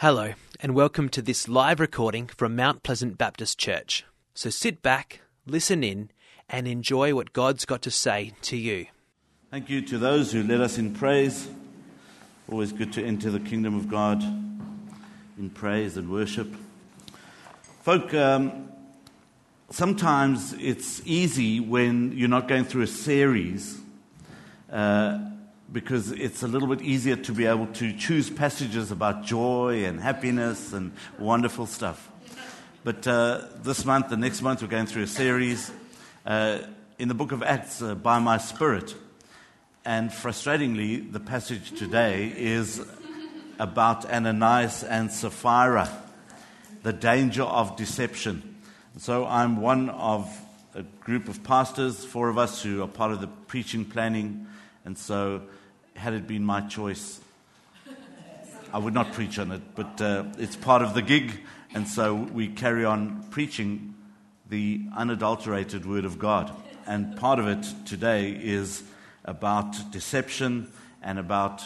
Hello, and welcome to this live recording from Mount Pleasant Baptist Church. So sit back, listen in, and enjoy what God's got to say to you. Thank you to those who led us in praise. Always good to enter the kingdom of God in praise and worship. Folk, um, sometimes it's easy when you're not going through a series. Uh, because it's a little bit easier to be able to choose passages about joy and happiness and wonderful stuff. But uh, this month, the next month, we're going through a series uh, in the book of Acts uh, by my Spirit. And frustratingly, the passage today is about Ananias and Sapphira, the danger of deception. So I'm one of a group of pastors, four of us who are part of the preaching planning. And so had it been my choice, I would not preach on it, but uh, it's part of the gig, and so we carry on preaching the unadulterated Word of God. And part of it today is about deception and about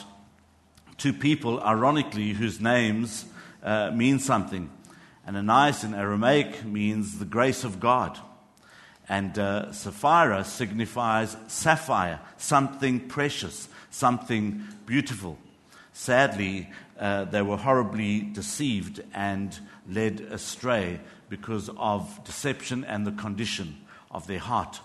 two people, ironically, whose names uh, mean something. And Ananias in Aramaic means the grace of God. And uh, Sapphira signifies sapphire, something precious, something beautiful. Sadly, uh, they were horribly deceived and led astray because of deception and the condition of their heart.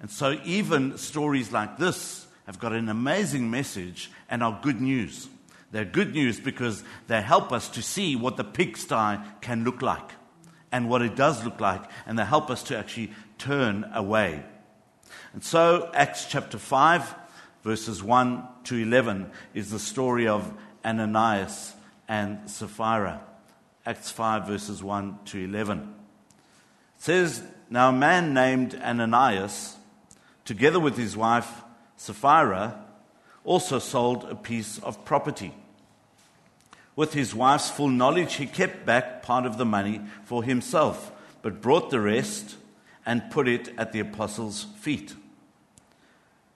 And so, even stories like this have got an amazing message and are good news. They're good news because they help us to see what the pigsty can look like and what it does look like, and they help us to actually turn away. And so, Acts chapter 5 verses 1 to 11 is the story of Ananias and Sapphira. Acts 5, verses 1 to 11. It says, Now a man named Ananias, together with his wife Sapphira, also sold a piece of property. With his wife's full knowledge, he kept back part of the money for himself, but brought the rest and put it at the apostles' feet.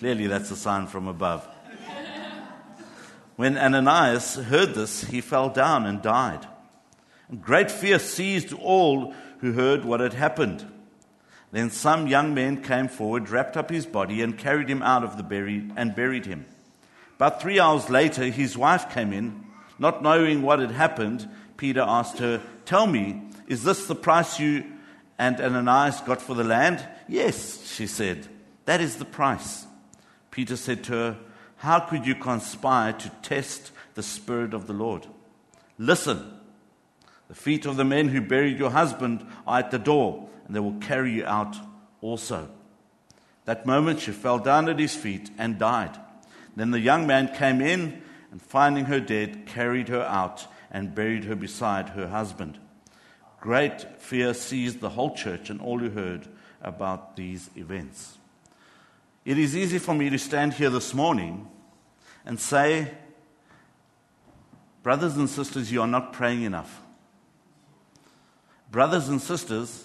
Clearly, that's a sign from above. When Ananias heard this, he fell down and died. Great fear seized all who heard what had happened. Then some young men came forward, wrapped up his body, and carried him out of the buried and buried him. About three hours later, his wife came in. Not knowing what had happened, Peter asked her, Tell me, is this the price you and Ananias got for the land? Yes, she said. That is the price. Peter said to her, How could you conspire to test the Spirit of the Lord? Listen, the feet of the men who buried your husband are at the door, and they will carry you out also. That moment she fell down at his feet and died. Then the young man came in, and finding her dead, carried her out and buried her beside her husband. Great fear seized the whole church and all who heard about these events. It is easy for me to stand here this morning and say, Brothers and sisters, you are not praying enough. Brothers and sisters,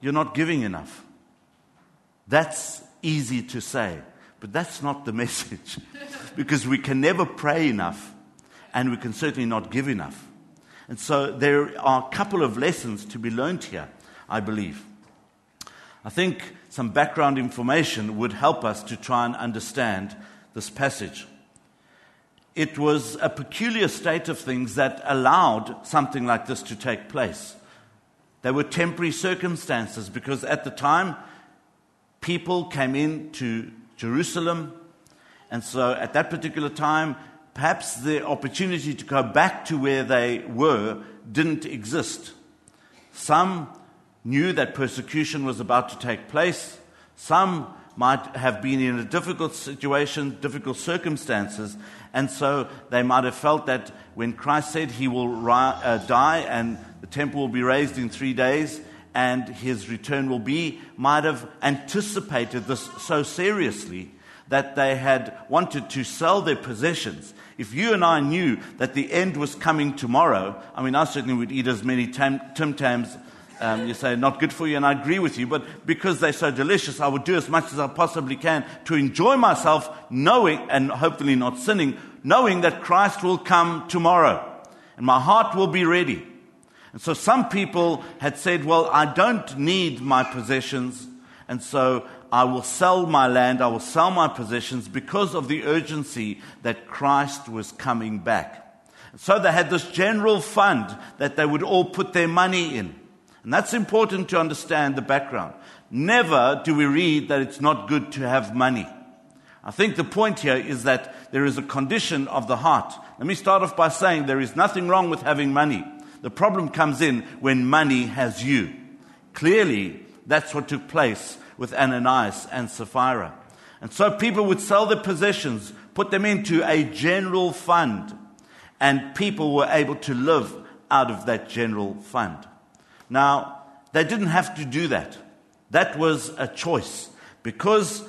you're not giving enough. That's easy to say, but that's not the message. because we can never pray enough, and we can certainly not give enough. And so there are a couple of lessons to be learned here, I believe. I think some background information would help us to try and understand this passage. It was a peculiar state of things that allowed something like this to take place. There were temporary circumstances because at the time, people came in to Jerusalem, and so at that particular time, perhaps the opportunity to go back to where they were didn't exist. Some knew that persecution was about to take place. Some might have been in a difficult situation, difficult circumstances, and so they might have felt that when Christ said he will ri- uh, die and the temple will be raised in three days and his return will be, might have anticipated this so seriously that they had wanted to sell their possessions. If you and I knew that the end was coming tomorrow, I mean, I certainly would eat as many Tim Tams. Um, you say not good for you, and I agree with you, but because they're so delicious, I would do as much as I possibly can to enjoy myself, knowing, and hopefully not sinning, knowing that Christ will come tomorrow, and my heart will be ready. And so some people had said, Well, I don't need my possessions, and so I will sell my land, I will sell my possessions because of the urgency that Christ was coming back. So they had this general fund that they would all put their money in. And that's important to understand the background. Never do we read that it's not good to have money. I think the point here is that there is a condition of the heart. Let me start off by saying there is nothing wrong with having money. The problem comes in when money has you. Clearly, that's what took place with Ananias and Sapphira. And so people would sell their possessions, put them into a general fund, and people were able to live out of that general fund. Now, they didn't have to do that. That was a choice because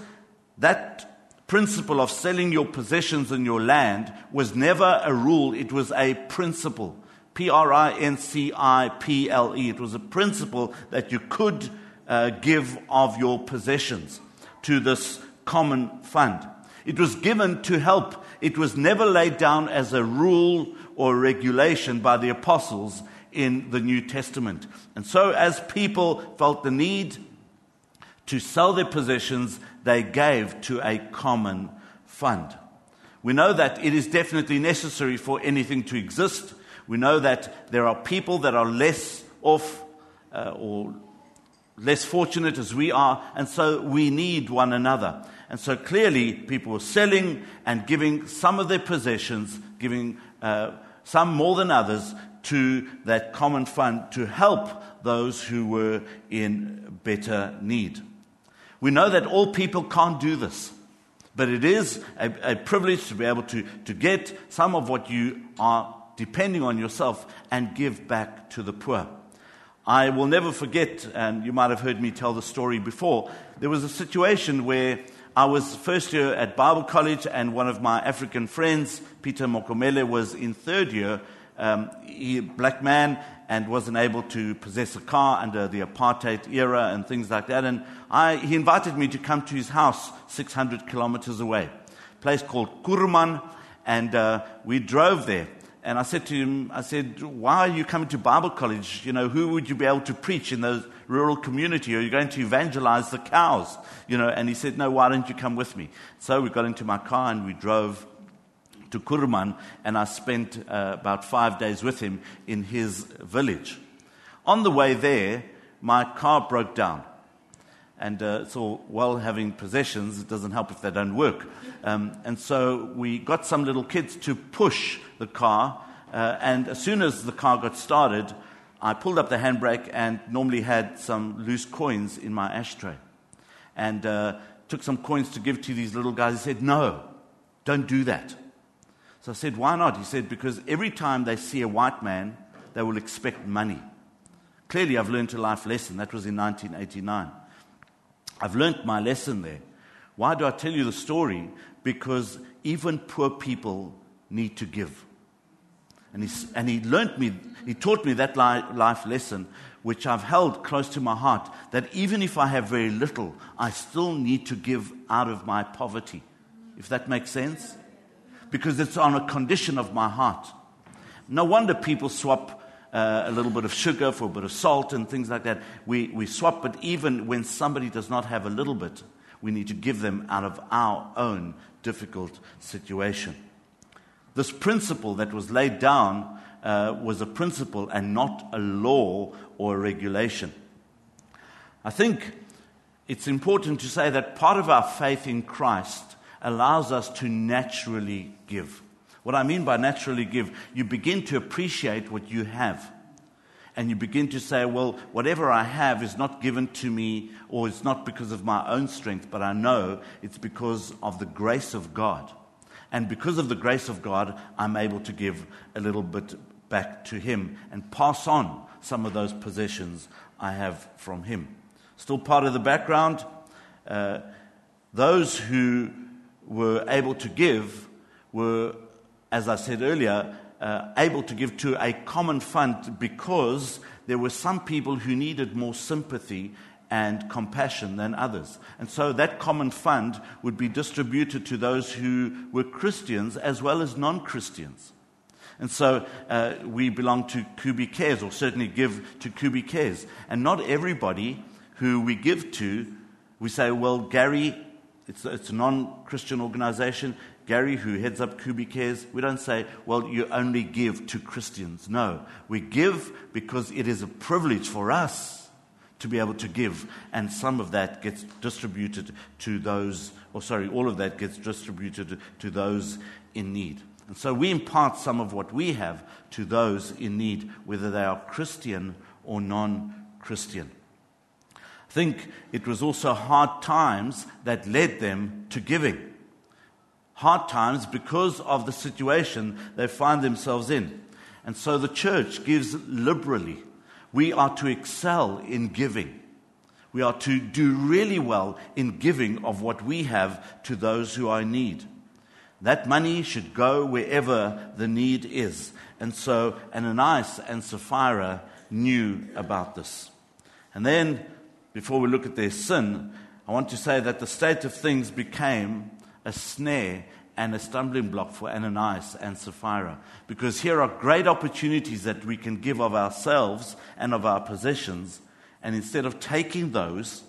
that principle of selling your possessions and your land was never a rule, it was a principle. P R I N C I P L E. It was a principle that you could uh, give of your possessions to this common fund. It was given to help. It was never laid down as a rule or regulation by the apostles in the New Testament. And so, as people felt the need to sell their possessions, they gave to a common fund. We know that it is definitely necessary for anything to exist. We know that there are people that are less off uh, or less fortunate as we are, and so we need one another. And so clearly, people were selling and giving some of their possessions, giving uh, some more than others, to that common fund to help those who were in better need. We know that all people can't do this, but it is a, a privilege to be able to, to get some of what you are depending on yourself and give back to the poor. I will never forget, and you might have heard me tell the story before. There was a situation where I was first year at Bible college, and one of my African friends, Peter Mokomele, was in third year. Um, he, black man, and wasn't able to possess a car under the apartheid era and things like that. And I, he invited me to come to his house 600 kilometers away, a place called Kuruman, and uh, we drove there. And I said to him, I said, why are you coming to Bible college? You know, who would you be able to preach in those rural community? Are you going to evangelize the cows? You know, and he said, no, why don't you come with me? So we got into my car and we drove to Kuruman and I spent uh, about five days with him in his village. On the way there, my car broke down. And uh, all well having possessions, it doesn't help if they don't work. Um, and so we got some little kids to push the car. Uh, and as soon as the car got started, I pulled up the handbrake and normally had some loose coins in my ashtray. And uh, took some coins to give to these little guys. He said, No, don't do that. So I said, Why not? He said, Because every time they see a white man, they will expect money. Clearly, I've learned a life lesson. That was in 1989. I've learned my lesson there. Why do I tell you the story? Because even poor people need to give. And he, and he learned me, he taught me that life lesson, which I've held close to my heart, that even if I have very little, I still need to give out of my poverty. If that makes sense? Because it's on a condition of my heart. No wonder people swap uh, a little bit of sugar for a bit of salt and things like that. We, we swap, but even when somebody does not have a little bit, we need to give them out of our own difficult situation. This principle that was laid down uh, was a principle and not a law or a regulation. I think it's important to say that part of our faith in Christ allows us to naturally give. What I mean by naturally give, you begin to appreciate what you have. and you begin to say, well, whatever I have is not given to me or it's not because of my own strength, but I know it's because of the grace of God. And because of the grace of God, I'm able to give a little bit back to Him and pass on some of those possessions I have from Him. Still part of the background, uh, those who were able to give were, as I said earlier, uh, able to give to a common fund because there were some people who needed more sympathy and compassion than others. And so that common fund would be distributed to those who were Christians as well as non Christians. And so uh, we belong to Kubi Cares, or certainly give to Kubi Cares. And not everybody who we give to, we say, well, Gary, it's, it's a non Christian organization. Gary, who heads up Kubi Cares, we don't say, well, you only give to Christians. No, we give because it is a privilege for us to be able to give, and some of that gets distributed to those, or sorry, all of that gets distributed to those in need. And so we impart some of what we have to those in need, whether they are Christian or non Christian. Think it was also hard times that led them to giving hard times because of the situation they find themselves in. And so the church gives liberally. We are to excel in giving. We are to do really well in giving of what we have to those who are in need. That money should go wherever the need is. And so Ananias and Sapphira knew about this. And then, before we look at their sin, I want to say that the state of things became a snare and a stumbling block for Ananias and Sapphira. Because here are great opportunities that we can give of ourselves and of our possessions, and instead of taking those,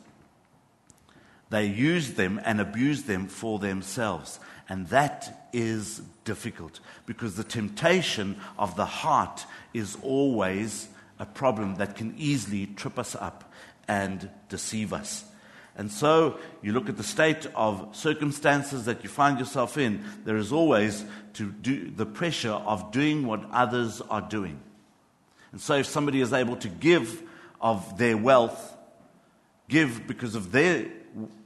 they use them and abuse them for themselves. And that is difficult because the temptation of the heart is always a problem that can easily trip us up and deceive us. And so you look at the state of circumstances that you find yourself in, there is always to do the pressure of doing what others are doing. And so if somebody is able to give of their wealth, give because of their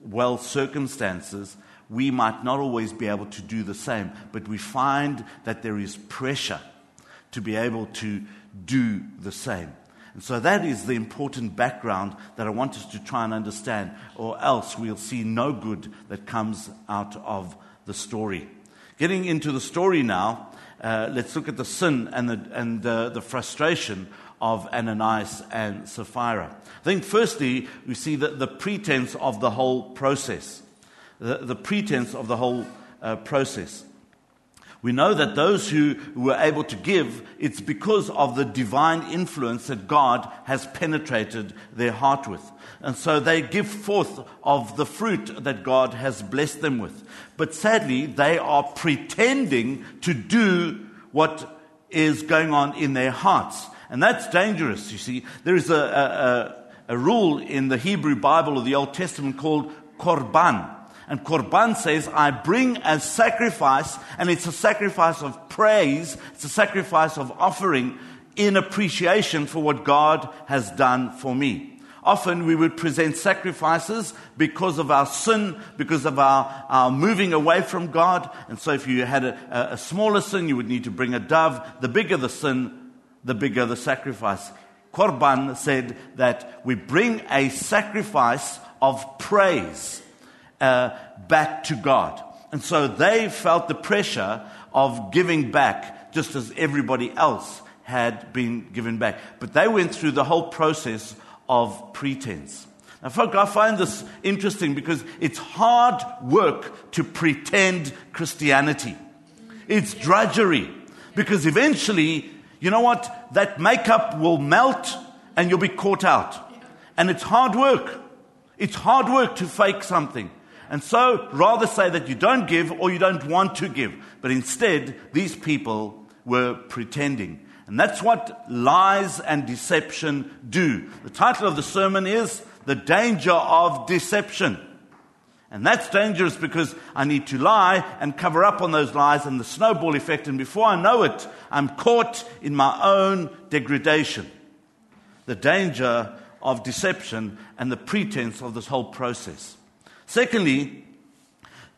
well circumstances, we might not always be able to do the same. But we find that there is pressure to be able to do the same. And so that is the important background that I want us to try and understand, or else we'll see no good that comes out of the story. Getting into the story now, uh, let's look at the sin and, the, and uh, the frustration of Ananias and Sapphira. I think, firstly, we see that the pretense of the whole process. The, the pretense of the whole uh, process. We know that those who were able to give, it's because of the divine influence that God has penetrated their heart with. And so they give forth of the fruit that God has blessed them with. But sadly, they are pretending to do what is going on in their hearts. And that's dangerous, you see. There is a, a, a rule in the Hebrew Bible or the Old Testament called korban. And Korban says, I bring a sacrifice, and it's a sacrifice of praise, it's a sacrifice of offering in appreciation for what God has done for me. Often we would present sacrifices because of our sin, because of our, our moving away from God. And so if you had a, a smaller sin, you would need to bring a dove. The bigger the sin, the bigger the sacrifice. Korban said that we bring a sacrifice of praise uh, back to God. And so they felt the pressure of giving back just as everybody else had been given back. But they went through the whole process of pretense. Now, folks, I find this interesting because it's hard work to pretend Christianity. It's drudgery because eventually, you know what? That makeup will melt and you'll be caught out. And it's hard work. It's hard work to fake something. And so, rather say that you don't give or you don't want to give. But instead, these people were pretending. And that's what lies and deception do. The title of the sermon is The Danger of Deception. And that's dangerous because I need to lie and cover up on those lies and the snowball effect. And before I know it, I'm caught in my own degradation. the danger of deception and the pretense of this whole process. Secondly,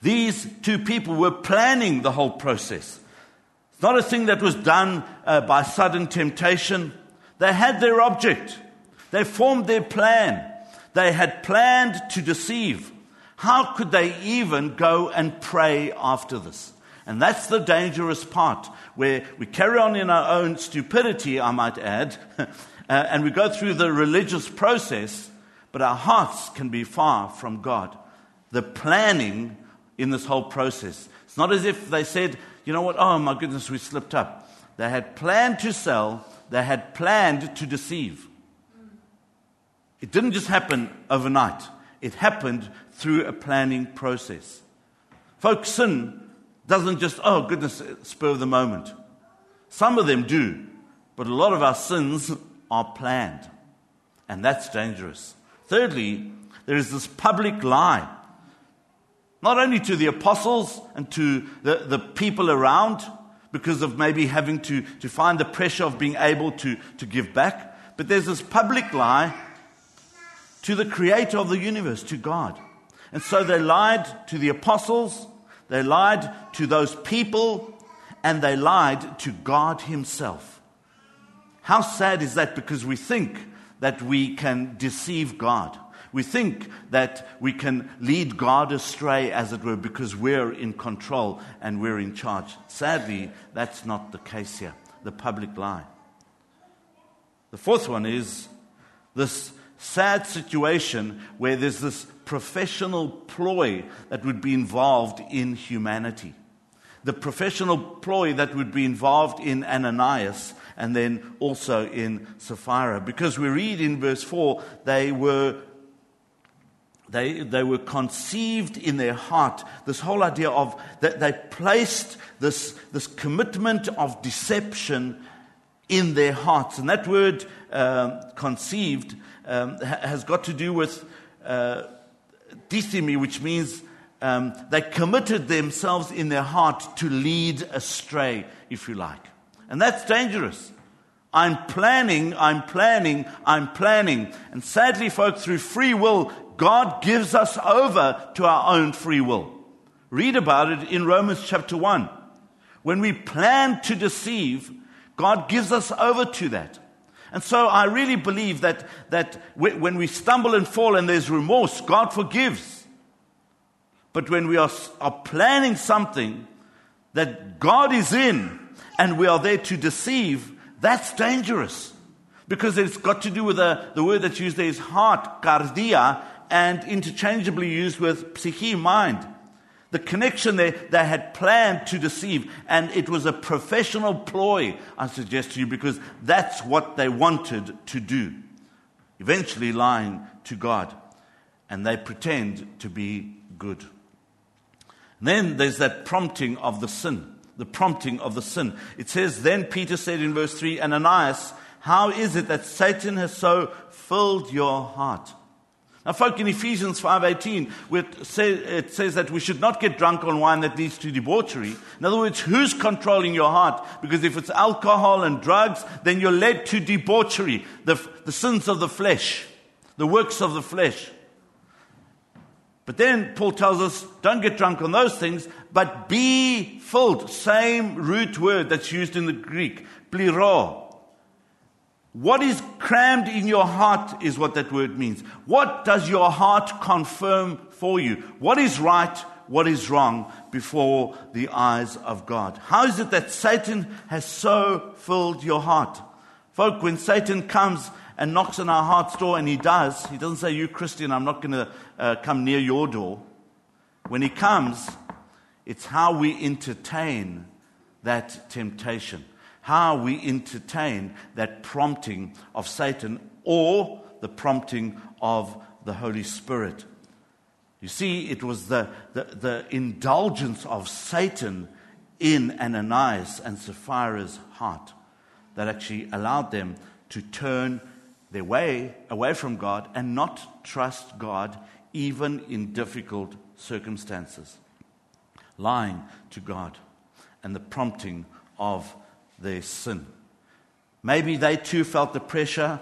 these two people were planning the whole process. It's not a thing that was done uh, by sudden temptation. They had their object, they formed their plan. They had planned to deceive. How could they even go and pray after this? And that's the dangerous part, where we carry on in our own stupidity, I might add, uh, and we go through the religious process, but our hearts can be far from God. The planning in this whole process. It's not as if they said, you know what, oh my goodness, we slipped up. They had planned to sell, they had planned to deceive. It didn't just happen overnight, it happened through a planning process. Folks, sin doesn't just, oh goodness, spur of the moment. Some of them do, but a lot of our sins are planned, and that's dangerous. Thirdly, there is this public lie, not only to the apostles and to the, the people around, because of maybe having to, to find the pressure of being able to, to give back, but there's this public lie to the creator of the universe, to God. And so they lied to the apostles, they lied to those people, and they lied to God Himself. How sad is that? Because we think that we can deceive God. We think that we can lead God astray, as it were, because we're in control and we're in charge. Sadly, that's not the case here. The public lie. The fourth one is this sad situation where there's this professional ploy that would be involved in humanity. The professional ploy that would be involved in Ananias and then also in Sapphira. Because we read in verse 4 they were. They, they were conceived in their heart. This whole idea of that they placed this, this commitment of deception in their hearts. And that word uh, conceived um, has got to do with uh, which means um, they committed themselves in their heart to lead astray, if you like. And that's dangerous. I'm planning, I'm planning, I'm planning. And sadly, folks, through free will, God gives us over to our own free will. Read about it in Romans chapter 1. When we plan to deceive, God gives us over to that. And so I really believe that, that when we stumble and fall and there's remorse, God forgives. But when we are, are planning something that God is in and we are there to deceive, that's dangerous. Because it's got to do with the, the word that's used there is heart, cardia, and interchangeably used with psyche, mind. The connection there, they had planned to deceive, and it was a professional ploy, I suggest to you, because that's what they wanted to do. Eventually lying to God, and they pretend to be good. then there's that prompting of the sin. The prompting of the sin. It says, Then Peter said in verse 3 Ananias, how is it that Satan has so filled your heart? Now, folk, in Ephesians 5.18, it says that we should not get drunk on wine that leads to debauchery. In other words, who's controlling your heart? Because if it's alcohol and drugs, then you're led to debauchery, the, the sins of the flesh, the works of the flesh. But then Paul tells us, don't get drunk on those things, but be filled. Same root word that's used in the Greek, pliro. What is crammed in your heart is what that word means. What does your heart confirm for you? What is right? What is wrong before the eyes of God? How is it that Satan has so filled your heart? Folk, when Satan comes and knocks on our heart's door, and he does, he doesn't say, You Christian, I'm not going to uh, come near your door. When he comes, it's how we entertain that temptation how we entertain that prompting of Satan or the prompting of the Holy Spirit. You see, it was the, the, the indulgence of Satan in Ananias and Sapphira's heart that actually allowed them to turn their way away from God and not trust God even in difficult circumstances. Lying to God and the prompting of their sin. Maybe they too felt the pressure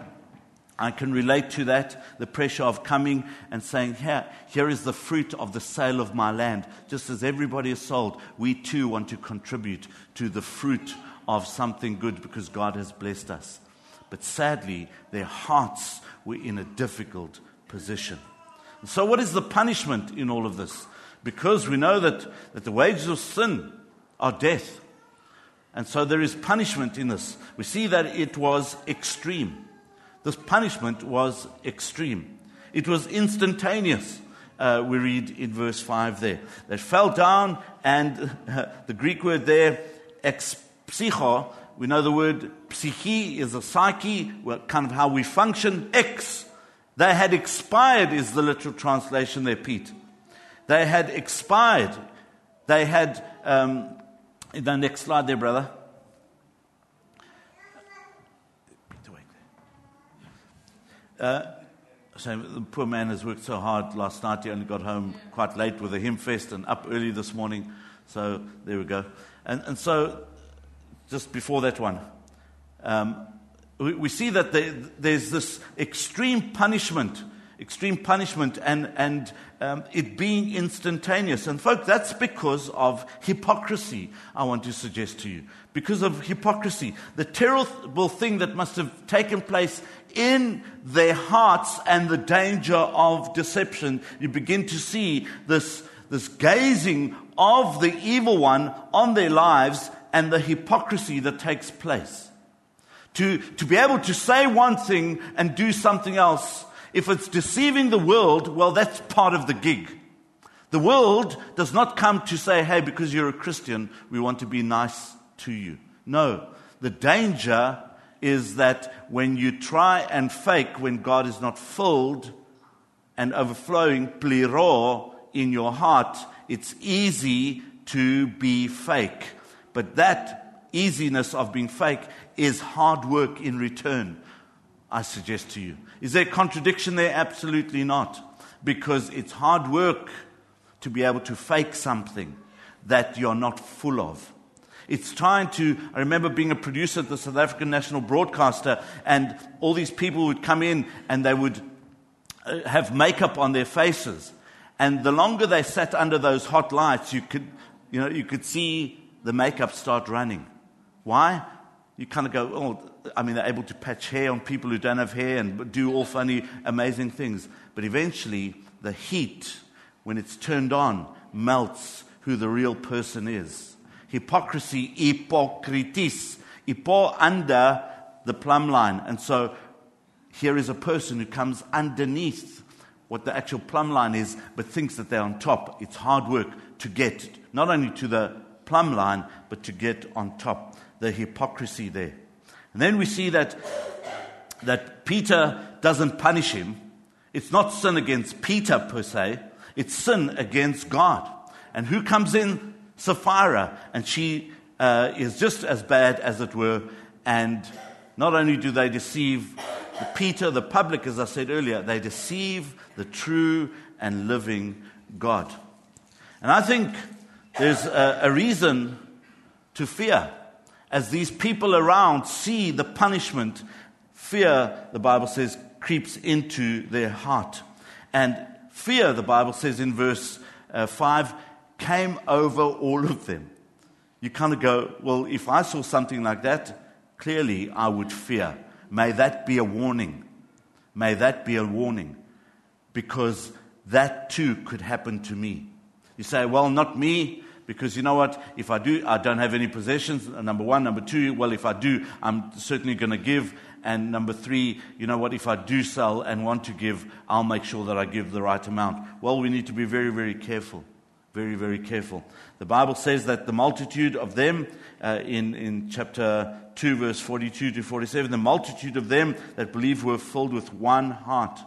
I can relate to that, the pressure of coming and saying, here, here is the fruit of the sale of my land. Just as everybody is sold, we too want to contribute to the fruit of something good because God has blessed us. But sadly, their hearts were in a difficult position. So, what is the punishment in all of this? Because we know that, that the wages of sin are death. And so there is punishment in this. We see that it was extreme. This punishment was extreme. It was instantaneous. Uh, we read in verse 5 there. They fell down, and uh, the Greek word there, ex psycho, we know the word psyche is a psyche, well, kind of how we function. Ex, they had expired, is the literal translation there, Pete. They had expired. They had, um, the next slide there, brother. Uh, so the poor man has worked so hard last night. He only got home quite late with a hymn fest and up early this morning. So there we go. And, and so, just before that one, um, we, we, see that there, there's this extreme punishment extreme punishment and, and um, it being instantaneous. And, folks, that's because of hypocrisy, I want to suggest to you. Because of hypocrisy. The terrible thing that must have taken place in their hearts and the danger of deception. You begin to see this, this gazing of the evil one on their lives and the hypocrisy that takes place. To, to be able to say one thing and do something else if it's deceiving the world, well, that's part of the gig. The world does not come to say, hey, because you're a Christian, we want to be nice to you. No. The danger is that when you try and fake when God is not filled and overflowing pliro in your heart, it's easy to be fake. But that easiness of being fake is hard work in return, I suggest to you. Is there a contradiction there? Absolutely not. Because it's hard work to be able to fake something that you're not full of. It's trying to. I remember being a producer at the South African National Broadcaster, and all these people would come in and they would uh, have makeup on their faces. And the longer they sat under those hot lights, you could, you know, you could see the makeup start running. Why? You kind of go, oh, I mean, they're able to patch hair on people who don't have hair and do all funny, amazing things. But eventually, the heat, when it's turned on, melts who the real person is. Hypocrisy, hypocritis, hypo under the plumb line. And so here is a person who comes underneath what the actual plumb line is, but thinks that they're on top. It's hard work to get not only to the plumb line, but to get on top. The hypocrisy there. And then we see that, that Peter doesn't punish him. It's not sin against Peter per se, it's sin against God. And who comes in? Sapphira. And she uh, is just as bad, as it were. And not only do they deceive the Peter, the public, as I said earlier, they deceive the true and living God. And I think there's a, a reason to fear as these people around see the punishment, fear, the Bible says, creeps into their heart. And fear, the Bible says in verse uh, 5, came over all of them. You kind of go, well, if I saw something like that, clearly I would fear. May that be a warning. May that be a warning. Because that too could happen to me. You say, well, not me. Because you know what? If I do, I don't have any possessions. Number one. Number two, well, if I do, I'm certainly going to give. And number three, you know what? If I do sell and want to give, I'll make sure that I give the right amount. Well, we need to be very, very careful. Very, very careful. The Bible says that the multitude of them, uh, in, in chapter 2, verse 42 to 47, the multitude of them that believe were filled with one heart.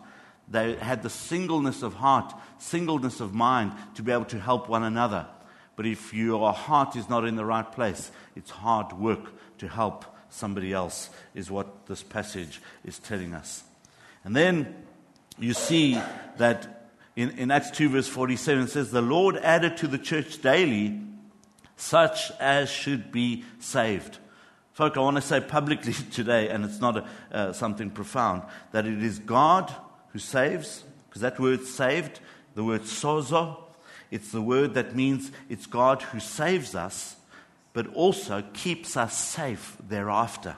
They had the singleness of heart, singleness of mind to be able to help one another. But if your heart is not in the right place, it's hard work to help somebody else, is what this passage is telling us. And then you see that in, in Acts 2, verse 47, it says, The Lord added to the church daily such as should be saved. Folk, I want to say publicly today, and it's not a, uh, something profound, that it is God who saves, because that word saved, the word sozo, it's the word that means it's God who saves us, but also keeps us safe thereafter.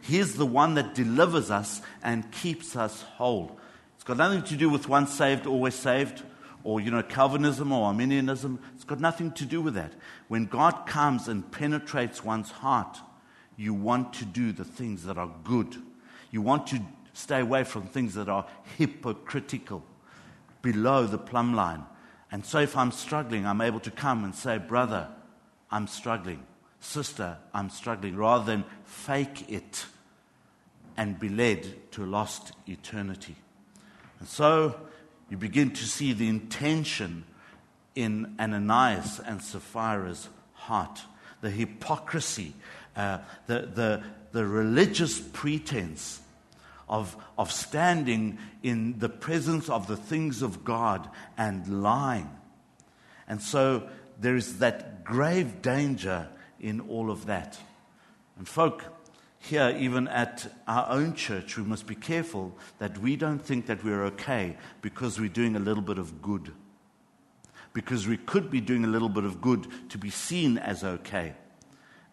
He's the one that delivers us and keeps us whole. It's got nothing to do with once saved, always saved, or, you know, Calvinism or Arminianism. It's got nothing to do with that. When God comes and penetrates one's heart, you want to do the things that are good. You want to stay away from things that are hypocritical, below the plumb line. And so if I'm struggling, I'm able to come and say, Brother, I'm struggling. Sister, I'm struggling, rather than fake it and be led to lost eternity. And so you begin to see the intention in Ananias and Sapphira's heart, the hypocrisy uh, the, the, the religious pretense of, of standing in the presence of the things of God and lying. And so there is that grave danger in all of that. And, folk, here, even at our own church, we must be careful that we don't think that we're okay because we're doing a little bit of good. Because we could be doing a little bit of good to be seen as okay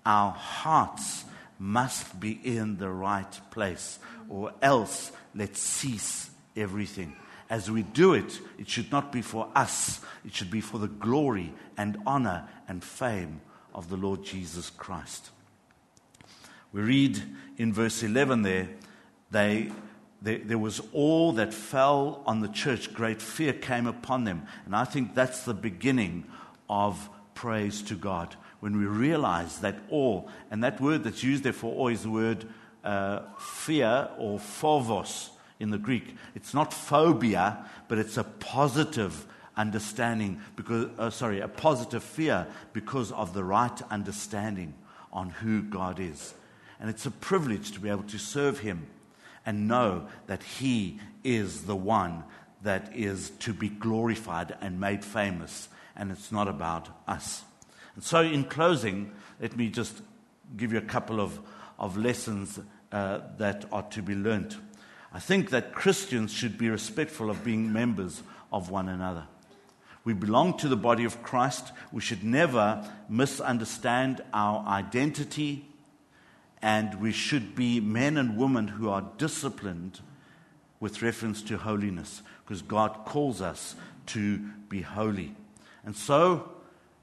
our hearts must be in the right place, or else let's cease everything. As we do it, it should not be for us, it should be for the glory and honor and fame of the Lord Jesus Christ. We read in verse 11 there, they, there, there was all that fell on the church, great fear came upon them. And I think that's the beginning of praise to God when we realize that awe, and that word that's used there for awe is the word uh, fear or phobos in the Greek. It's not phobia, but it's a positive understanding, because, uh, sorry, a positive fear because of the right understanding on who God is. And it's a privilege to be able to serve Him and know that He is the one that is to be glorified and made famous, and it's not about us. And so, in closing, let me just give you a couple of, of lessons uh, that are to be learnt. I think that Christians should be respectful of being members of one another. We belong to the body of Christ. We should never misunderstand our identity, and we should be men and women who are disciplined with reference to holiness, because God calls us to be holy. And so,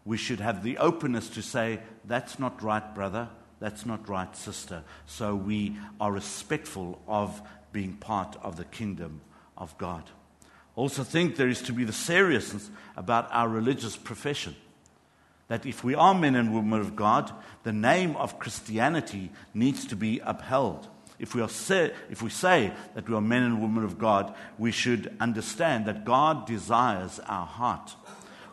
we should have the openness to say, that's not right, brother, that's not right, sister. So we are respectful of being part of the kingdom of God. Also, think there is to be the seriousness about our religious profession. That if we are men and women of God, the name of Christianity needs to be upheld. If we, are if we say that we are men and women of God, we should understand that God desires our heart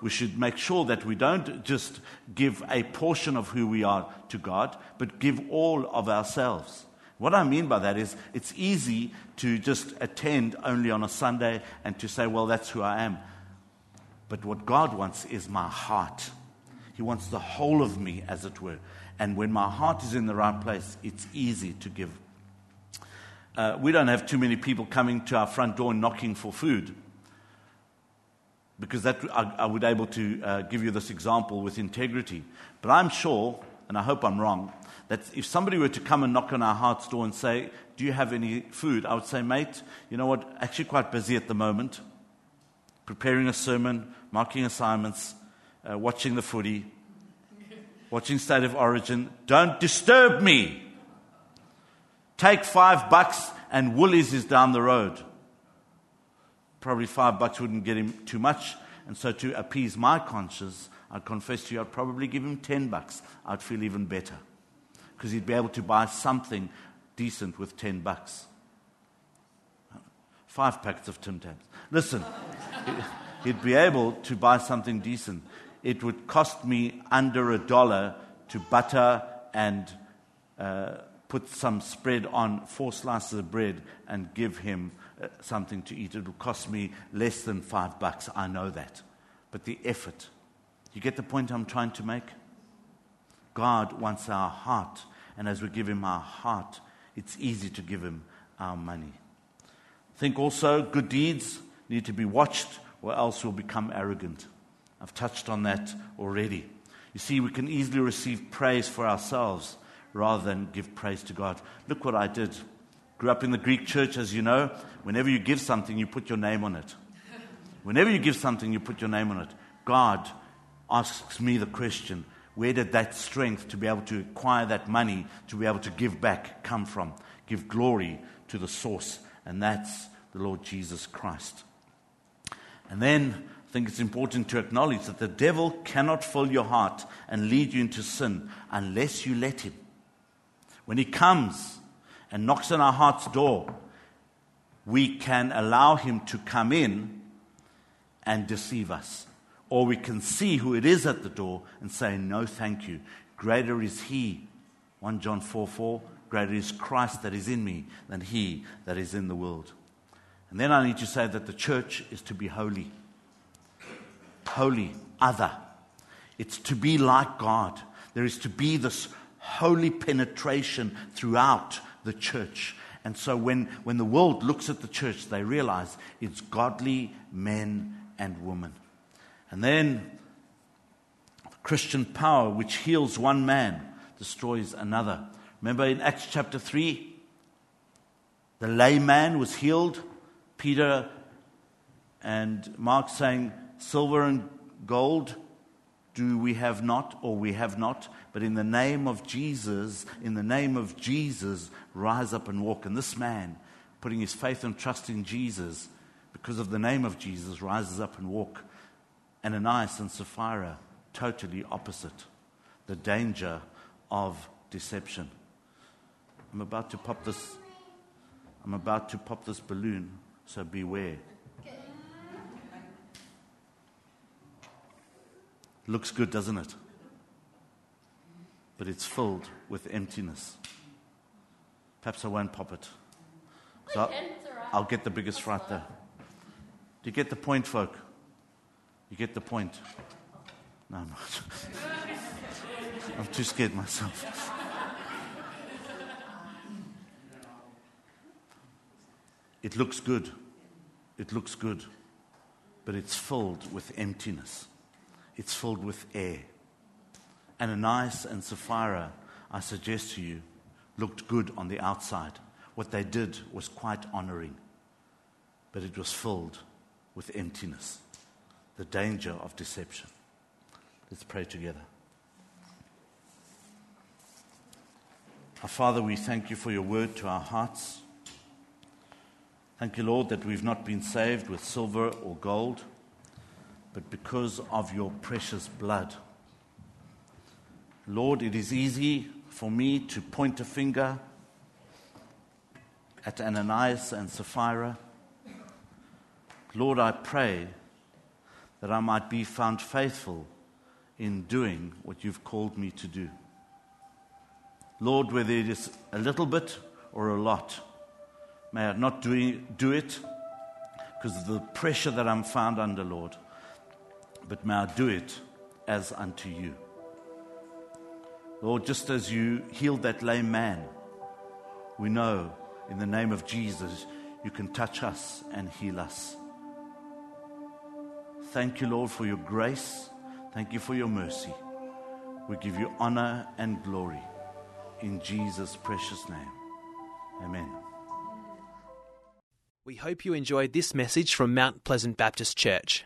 we should make sure that we don't just give a portion of who we are to God, but give all of ourselves. What I mean by that is it's easy to just attend only on a Sunday and to say, well, that's who I am. But what God wants is my heart. He wants the whole of me, as it were. And when my heart is in the right place, it's easy to give. Uh, we don't have too many people coming to our front door knocking for food because that, I, I would able to uh, give you this example with integrity. But I'm sure, and I hope I'm wrong, that if somebody were to come and knock on our heart's door and say, Do you have any food? I would say, Mate, you know what? Actually, quite busy at the moment, preparing a sermon, marking assignments, uh, watching the footy, watching State of Origin. Don't disturb me. Take five bucks, and Woolies is down the road probably five bucks wouldn't get him too much. And so, to appease my conscience, I'd confess to you, I'd probably give him 10 bucks. I'd feel even better. Because he'd be able to buy something decent with 10 bucks. Five packets of Tim Tams. Listen, he'd be able to buy something decent. It would cost me under a dollar to butter and uh, put some spread on four slices of bread and give him uh, something to eat. It will cost me less than five bucks. I know that. But the effort. You get the point I'm trying to make? God wants our heart. And as we give Him our heart, it's easy to give Him our money. Think also, good deeds need to be watched, or else we'll become arrogant. I've touched on that already. You see, we can easily receive praise for ourselves rather than give praise to God. Look what I did. Grew up in the Greek church, as you know. Whenever you give something, you put your name on it. Whenever you give something, you put your name on it. God asks me the question where did that strength to be able to acquire that money, to be able to give back, come from? Give glory to the source, and that's the Lord Jesus Christ. And then I think it's important to acknowledge that the devil cannot fill your heart and lead you into sin unless you let him. When he comes and knocks on our heart's door, we can allow him to come in and deceive us. Or we can see who it is at the door and say, No, thank you. Greater is he. 1 John 4 4. Greater is Christ that is in me than he that is in the world. And then I need to say that the church is to be holy. Holy, other. It's to be like God. There is to be this holy penetration throughout the church. And so when, when the world looks at the church, they realize it's godly men and women. And then Christian power, which heals one man, destroys another. Remember in Acts chapter 3, the layman was healed. Peter and Mark saying, Silver and gold do we have not, or we have not, but in the name of Jesus, in the name of Jesus, rise up and walk. And this man, putting his faith and trust in Jesus, because of the name of Jesus, rises up and walk Ananias and Sapphira, totally opposite. The danger of deception. I'm about to pop this. I'm about to pop this balloon, so beware. Looks good, doesn't it? But it's filled with emptiness. Perhaps I won't pop it. So I'll, I'll get the biggest right there. Do you get the point, folk? You get the point? No, I'm not. I'm too scared myself. It looks good. It looks good. But it's filled with emptiness. It's filled with air. Ananias and Sapphira, I suggest to you, looked good on the outside. What they did was quite honoring, but it was filled with emptiness the danger of deception. Let's pray together. Our Father, we thank you for your word to our hearts. Thank you, Lord, that we've not been saved with silver or gold, but because of your precious blood. Lord, it is easy for me to point a finger at Ananias and Sapphira. Lord, I pray that I might be found faithful in doing what you've called me to do. Lord, whether it is a little bit or a lot, may I not do, it because of the pressure that I'm found under, Lord, but may I do it as unto you. Lord, just as you healed that lame man, we know in the name of Jesus you can touch us and heal us. Thank you, Lord, for your grace. Thank you for your mercy. We give you honor and glory in Jesus' precious name. Amen. We hope you enjoyed this message from Mount Pleasant Baptist Church.